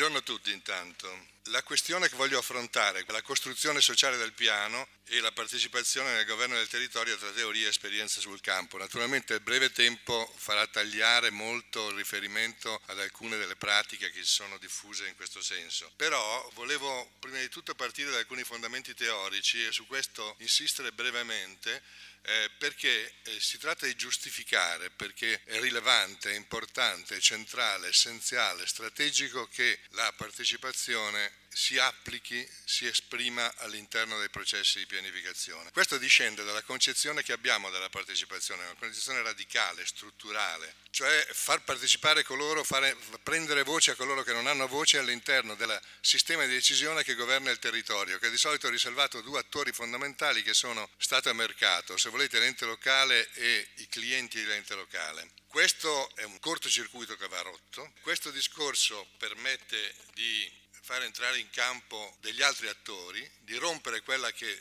Buongiorno a tutti intanto. La questione che voglio affrontare è la costruzione sociale del piano e la partecipazione nel governo del territorio tra teoria e esperienza sul campo. Naturalmente il breve tempo farà tagliare molto il riferimento ad alcune delle pratiche che si sono diffuse in questo senso. Però volevo prima di tutto partire da alcuni fondamenti teorici e su questo insistere brevemente eh, perché eh, si tratta di giustificare, perché è rilevante, importante, centrale, essenziale, strategico che la partecipazione si applichi, si esprima all'interno dei processi di pianificazione. Questo discende dalla concezione che abbiamo della partecipazione, una concezione radicale, strutturale, cioè far partecipare coloro, fare, prendere voce a coloro che non hanno voce all'interno del sistema di decisione che governa il territorio, che di solito è riservato a due attori fondamentali che sono Stato e mercato, se volete l'ente locale e i clienti dell'ente locale. Questo è un cortocircuito che va rotto, questo discorso permette di far entrare in campo degli altri attori, di rompere quella che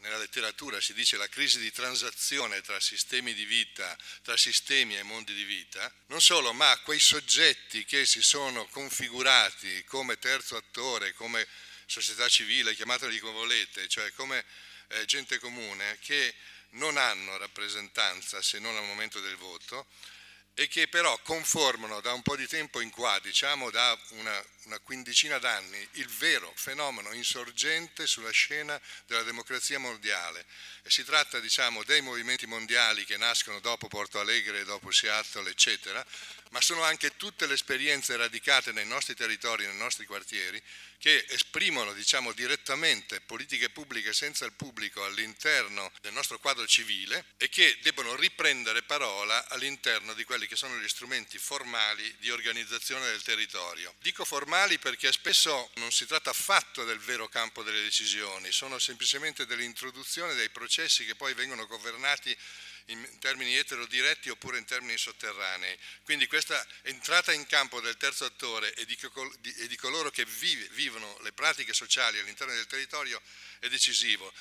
nella letteratura si dice la crisi di transazione tra sistemi di vita, tra sistemi e mondi di vita, non solo, ma quei soggetti che si sono configurati come terzo attore, come società civile, chiamateli come volete, cioè come eh, gente comune, che non hanno rappresentanza se non al momento del voto, e che però conformano da un po' di tempo in qua, diciamo da una, una, quindicina d'anni, il vero fenomeno insorgente sulla scena della democrazia mondiale. E si tratta diciamo, dei movimenti mondiali che nascono dopo Porto Alegre, dopo Seattle, eccetera, ma sono anche tutte le esperienze radicate nei nostri territori, nei nostri quartieri, che esprimono diciamo, direttamente politiche pubbliche senza il pubblico all'interno del nostro quadro civile e che debbono riprendere parola all'interno di quelli che sono gli strumenti formali di organizzazione del territorio. Dico formali perché spesso non si tratta affatto del vero campo delle decisioni, sono semplicemente dell'introduzione dei processi che poi vengono governati in termini eterodiretti oppure in termini sotterranei. Quindi questa entrata in campo del terzo attore e di, coloro che vive, vivono le pratiche sociali all'interno del territorio è decisivo.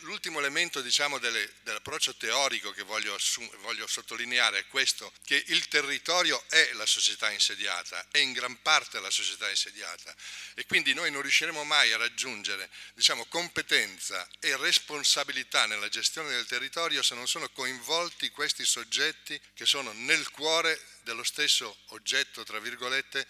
L'ultimo elemento diciamo, dell'approccio teorico che voglio, voglio sottolineare è questo, che il territorio è la società insediata, è in gran parte la società insediata e quindi noi non riusciremo mai a raggiungere diciamo, competenza e responsabilità nella gestione del territorio se non sono coinvolti questi soggetti che sono nel cuore dello stesso oggetto, tra virgolette,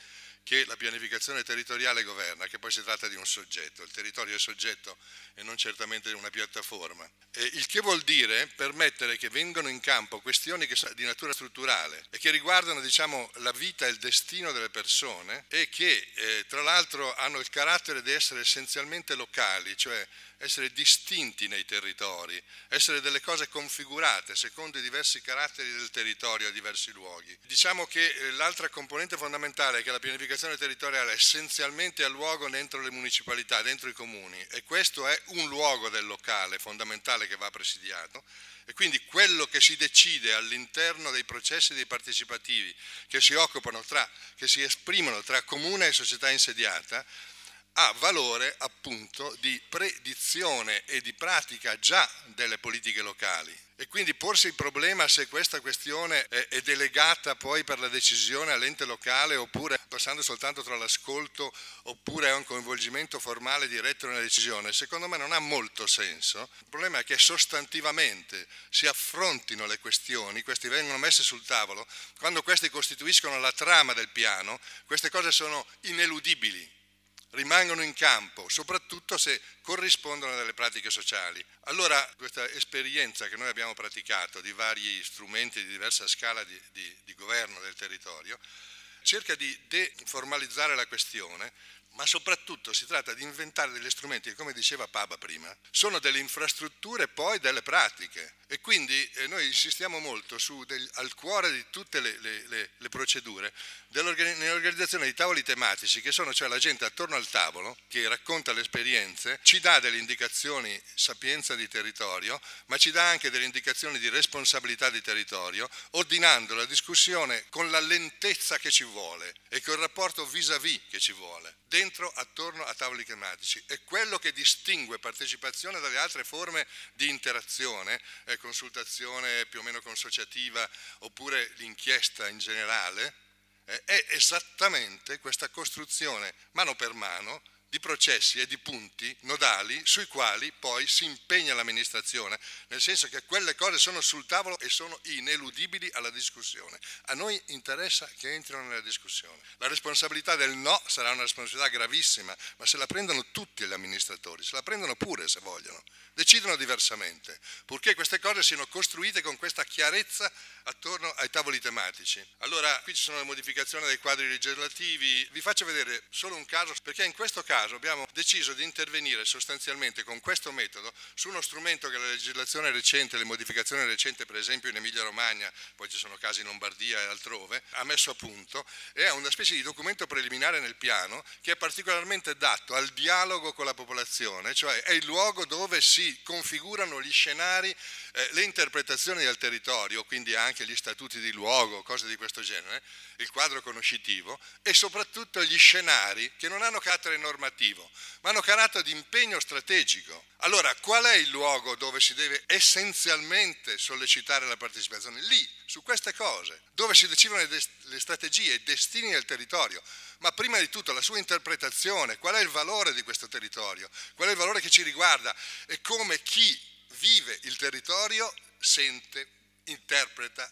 che la pianificazione territoriale governa, che poi si tratta di un soggetto, il territorio è soggetto e non certamente una piattaforma. E il che vuol dire permettere che vengano in campo questioni di natura strutturale e che riguardano diciamo, la vita e il destino delle persone e che eh, tra l'altro hanno il carattere di essere essenzialmente locali, cioè essere distinti nei territori, essere delle cose configurate secondo i diversi caratteri del territorio a diversi luoghi. Diciamo che eh, l'altra componente fondamentale è che la pianificazione territoriale essenzialmente a luogo dentro le municipalità, dentro i comuni e questo è un luogo del locale fondamentale che va presidiato e quindi quello che si decide all'interno dei processi dei partecipativi che si occupano tra, che si esprimono tra comune e società insediata ha valore appunto di predizione e di pratica già delle politiche locali. E quindi porsi il problema se questa questione è, delegata poi per la decisione all'ente locale oppure passando soltanto tra l'ascolto oppure è un coinvolgimento formale diretto nella decisione, secondo me non ha molto senso. Il problema è che sostantivamente si affrontino le questioni, queste vengono messe sul tavolo, quando queste costituiscono la trama del piano, queste cose sono ineludibili rimangono in campo, soprattutto se corrispondono a delle pratiche sociali. Allora questa esperienza che noi abbiamo praticato di vari strumenti di diversa scala di, di, di governo del territorio cerca di deformalizzare la questione ma soprattutto si tratta di inventare degli strumenti che, come diceva Paba prima, sono delle infrastrutture e poi delle pratiche. E quindi eh, noi insistiamo molto su del, al cuore di tutte le, le, le, le procedure nell'organizzazione di tavoli tematici, che sono cioè la gente attorno al tavolo, che racconta le esperienze, ci dà delle indicazioni sapienza di territorio, ma ci dà anche delle indicazioni di responsabilità di territorio, ordinando la discussione con la lentezza che ci vuole e con il rapporto vis-à-vis che ci vuole dentro, attorno a tavoli tematici. È quello che distingue partecipazione dalle altre forme di interazione, eh, consultazione più o meno consociativa oppure l'inchiesta in generale, eh, è esattamente questa costruzione mano per mano di processi e di punti nodali sui quali poi si impegna l'amministrazione, nel senso che quelle cose sono sul tavolo e sono ineludibili alla discussione. A noi interessa che entrino nella discussione. La responsabilità del no sarà una responsabilità gravissima, ma se la prendono tutti gli amministratori, se la prendono pure se vogliono, decidono diversamente, purché queste cose siano costruite con questa chiarezza attorno ai tavoli tematici. Allora, qui ci sono le modificazioni dei quadri legislativi, vi faccio vedere solo un caso, perché in questo caso caso abbiamo deciso di intervenire sostanzialmente con questo metodo su uno strumento che la legislazione recente, le modificazioni recenti per esempio in Emilia Romagna, poi ci sono casi in Lombardia e altrove, ha messo a punto e è una specie di documento preliminare nel piano che è particolarmente dato al dialogo con la popolazione, cioè è il luogo dove si configurano gli scenari, eh, le interpretazioni del territorio, quindi anche gli statuti di luogo, cose di questo genere, il quadro conoscitivo e soprattutto gli scenari che non hanno carattere normativo normativo, ma hanno carattere di impegno strategico. Allora, qual è il luogo dove si deve essenzialmente sollecitare la partecipazione? Lì, su queste cose, dove si decidono le strategie, i destini del territorio, ma prima di tutto la sua interpretazione, qual è il valore di questo territorio, qual è il valore che ci riguarda e come chi vive il territorio sente, interpreta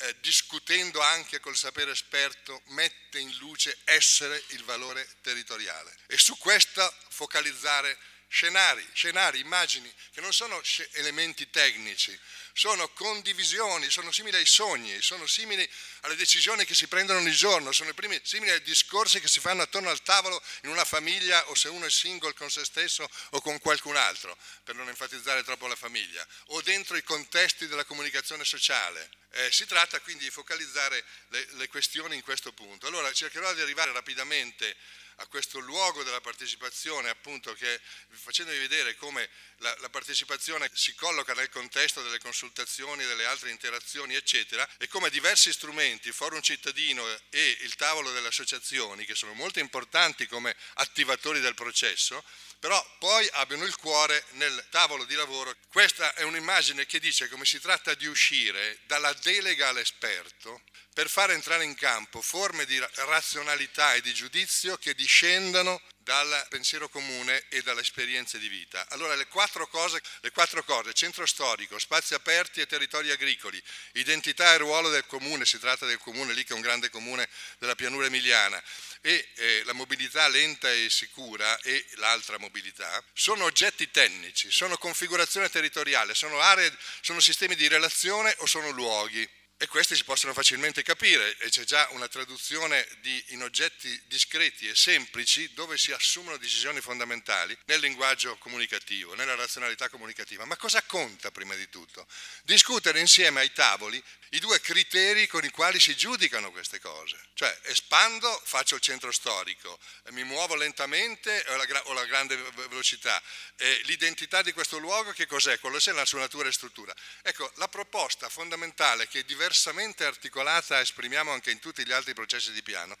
eh, discutendo anche col sapere esperto, mette in luce essere il valore territoriale. E su questo focalizzare scenari, scenari, immagini che non sono elementi tecnici, sono condivisioni, sono simili ai sogni, sono simili alle decisioni che si prendono ogni giorno, sono primi, simili ai discorsi che si fanno attorno al tavolo in una famiglia o se uno è single con se stesso o con qualcun altro, per non enfatizzare troppo la famiglia, o dentro i contesti della comunicazione sociale. Eh, si tratta quindi di focalizzare le, le questioni in questo punto. Allora cercherò di arrivare rapidamente a questo luogo della partecipazione, appunto, che, facendovi vedere come la, la, partecipazione si colloca nel contesto delle consultazioni, delle altre interazioni, eccetera, e come diversi strumenti, forum cittadino e il tavolo delle associazioni, che sono molto importanti come attivatori del processo, però poi abbiano il cuore nel tavolo di lavoro. Questa è un'immagine che dice come si tratta di uscire dalla delega all'esperto per far entrare in campo forme di razionalità e di giudizio che discendano dal pensiero comune e dalle esperienze di vita. Allora le quattro cose, le quattro cose centro storico, spazi aperti e territori agricoli, identità e ruolo del comune, si tratta del comune lì che è un grande comune della pianura emiliana, e eh, la mobilità lenta e sicura e l'altra mobilità, sono oggetti tecnici, sono configurazione territoriale, sono aree, sono sistemi di relazione o sono luoghi e questi si possono facilmente capire e c'è già una traduzione di, in oggetti discreti e semplici dove si assumono decisioni fondamentali nel linguaggio comunicativo, nella razionalità comunicativa. Ma cosa conta prima di tutto? Discutere insieme ai tavoli i due criteri con i quali si giudicano queste cose. Cioè espando, faccio il centro storico, mi muovo lentamente o la, o la grande velocità. E l'identità di questo luogo che cos'è? Quello è la sua natura e struttura. Ecco, la proposta fondamentale che diversamente articolata esprimiamo anche in tutti gli altri processi di piano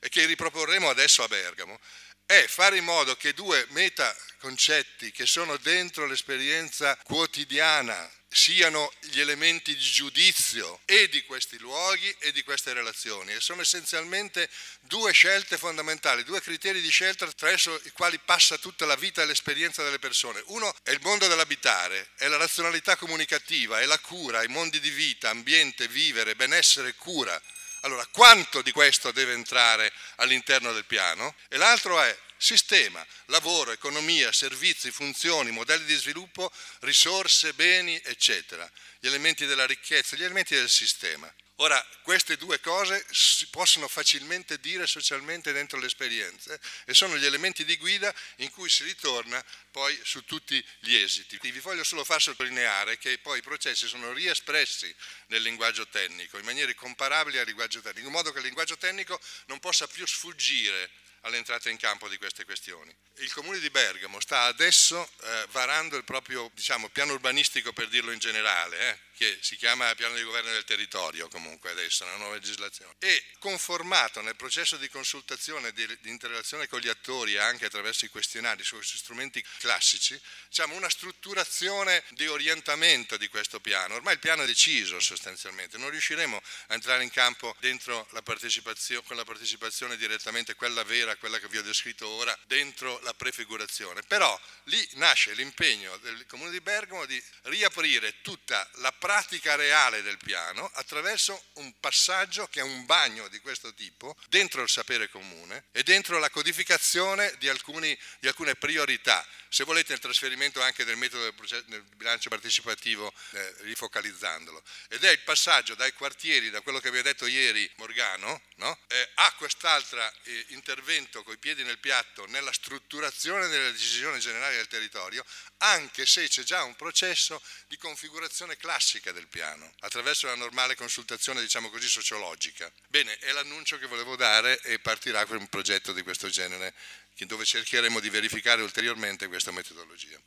e che riproporremo adesso a Bergamo è fare in modo che due metaconcetti che sono dentro l'esperienza quotidiana siano gli elementi di giudizio e di questi luoghi e di queste relazioni e sono essenzialmente due scelte fondamentali, due criteri di scelta attraverso i quali passa tutta la vita e l'esperienza delle persone. Uno è il mondo dell'abitare, è la razionalità comunicativa, è la cura, i mondi di vita, ambiente, vivere, benessere, cura. Allora, quanto di questo deve entrare all'interno del piano? E l'altro è sistema, lavoro, economia, servizi, funzioni, modelli di sviluppo, risorse, beni, eccetera, gli elementi della ricchezza, gli elementi del sistema. Ora, queste due cose si possono facilmente dire socialmente dentro le esperienze e sono gli elementi di guida in cui si ritorna poi su tutti gli esiti. Vi voglio solo far sottolineare che poi i processi sono riespressi nel linguaggio tecnico in maniere comparabili al linguaggio tecnico, in modo che il linguaggio tecnico non possa più sfuggire all'entrata in campo di queste questioni. Il comune di Bergamo sta adesso eh, varando il proprio diciamo, piano urbanistico, per dirlo in generale, eh, che si chiama piano di governo del territorio comunque adesso, una nuova legislazione, e conformato nel processo di consultazione, di, di interrelazione con gli attori anche attraverso i questionari su questi strumenti classici, diciamo una strutturazione di orientamento di questo piano. Ormai il piano è deciso sostanzialmente, non riusciremo a entrare in campo dentro la partecipazione, con la partecipazione direttamente, quella vera, quella che vi ho descritto ora, dentro la prefigurazione. Però lì nasce l'impegno del Comune di Bergamo di riaprire tutta la pratica reale del piano attraverso un passaggio che è un bagno di questo tipo dentro il sapere comune e dentro la codificazione di, alcuni, di alcune priorità. Se volete il trasferimento anche del metodo del, processo, del bilancio partecipativo eh, rifocalizzandolo. Ed è il passaggio dai quartieri, da quello che vi ha detto ieri Morgano, no? eh, a quest'altro eh, intervento coi piedi nel piatto nella strutturazione delle decisioni generali del territorio, anche se c'è già un processo di configurazione classica del piano, attraverso la normale consultazione, diciamo così, sociologica. Bene, è l'annuncio che volevo dare e partirà un progetto di questo genere, dove cercheremo di verificare ulteriormente questa metodologia.